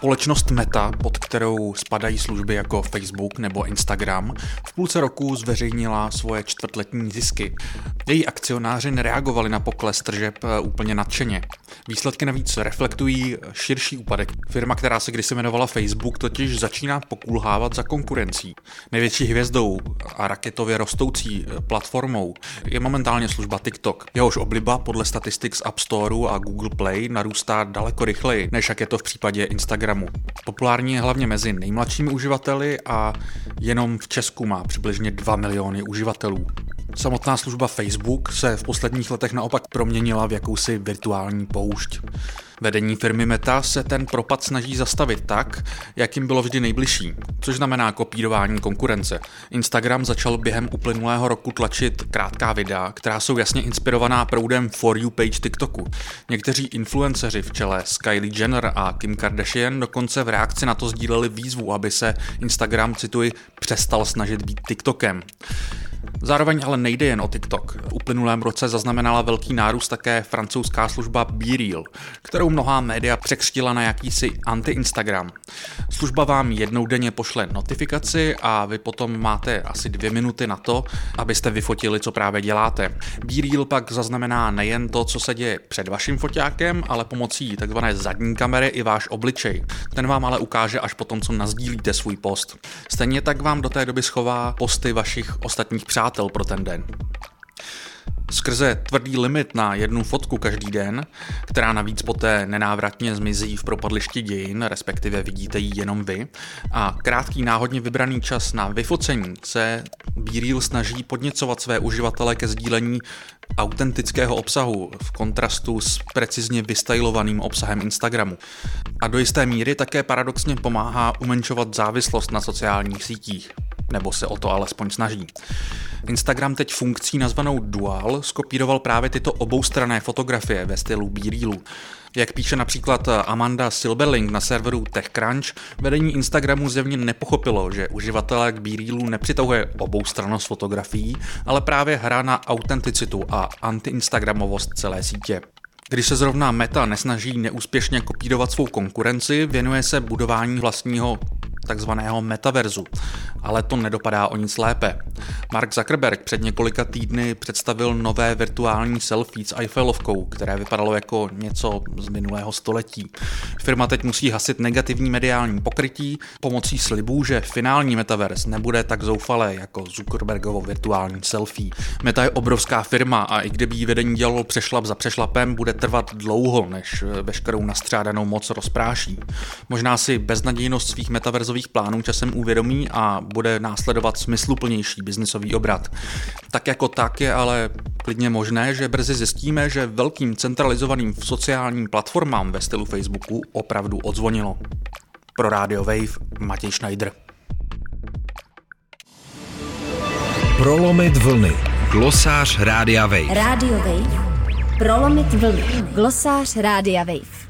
Společnost Meta, pod kterou spadají služby jako Facebook nebo Instagram, v půlce roku zveřejnila svoje čtvrtletní zisky. Její akcionáři nereagovali na pokles tržeb eh, úplně nadšeně. Výsledky navíc reflektují širší úpadek. Firma, která se kdysi jmenovala Facebook, totiž začíná pokulhávat za konkurencí. Největší hvězdou a raketově rostoucí eh, platformou je momentálně služba TikTok. Jehož obliba podle statistik z App Storeu a Google Play narůstá daleko rychleji, než jak je to v případě Instagramu. Populární je hlavně mezi nejmladšími uživateli a jenom v Česku má přibližně 2 miliony uživatelů. Samotná služba Facebook se v posledních letech naopak proměnila v jakousi virtuální poušť. Vedení firmy Meta se ten propad snaží zastavit tak, jak jim bylo vždy nejbližší, což znamená kopírování konkurence. Instagram začal během uplynulého roku tlačit krátká videa, která jsou jasně inspirovaná proudem For You page TikToku. Někteří influenceři v čele s Kylie Jenner a Kim Kardashian dokonce v reakci na to sdíleli výzvu, aby se Instagram, cituji, přestal snažit být TikTokem. Zároveň ale nejde jen o TikTok. V uplynulém roce zaznamenala velký nárůst také francouzská služba BeReal, kterou mnohá média překřtila na jakýsi anti-Instagram. Služba vám jednou denně pošle notifikaci a vy potom máte asi dvě minuty na to, abyste vyfotili, co právě děláte. BeReal pak zaznamená nejen to, co se děje před vaším foťákem, ale pomocí tzv. zadní kamery i váš obličej. Ten vám ale ukáže až potom, co nazdílíte svůj post. Stejně tak vám do té doby schová posty vašich ostatních přátel pro ten den. Skrze tvrdý limit na jednu fotku každý den, která navíc poté nenávratně zmizí v propadlišti dějin, respektive vidíte ji jenom vy, a krátký náhodně vybraný čas na vyfocení se BeReal snaží podněcovat své uživatele ke sdílení autentického obsahu v kontrastu s precizně vystylovaným obsahem Instagramu. A do jisté míry také paradoxně pomáhá umenšovat závislost na sociálních sítích nebo se o to alespoň snaží. Instagram teď funkcí nazvanou Dual skopíroval právě tyto oboustrané fotografie ve stylu BeRealu. Jak píše například Amanda Silberling na serveru TechCrunch, vedení Instagramu zjevně nepochopilo, že uživatelé k BeRealu nepřitahuje oboustrannost fotografií, ale právě hra na autenticitu a anti-instagramovost celé sítě. Když se zrovna Meta nesnaží neúspěšně kopírovat svou konkurenci, věnuje se budování vlastního takzvaného metaverzu, ale to nedopadá o nic lépe. Mark Zuckerberg před několika týdny představil nové virtuální selfie s Eiffelovkou, které vypadalo jako něco z minulého století. Firma teď musí hasit negativní mediální pokrytí pomocí slibů, že finální metaverse nebude tak zoufalé jako Zuckerbergovo virtuální selfie. Meta je obrovská firma a i kdyby jí vedení dělalo přešlap za přešlapem, bude trvat dlouho, než veškerou nastřádanou moc rozpráší. Možná si beznadějnost svých metaverzových biznisových plánů časem uvědomí a bude následovat smysluplnější biznisový obrat. Tak jako tak je ale klidně možné, že brzy zjistíme, že velkým centralizovaným sociálním platformám ve stylu Facebooku opravdu odzvonilo. Pro Radio Wave Matěj Schneider. Prolomit vlny. Glosář Rádia Wave. Radio Wave. Prolomit vlny. Glosář Rádia Wave.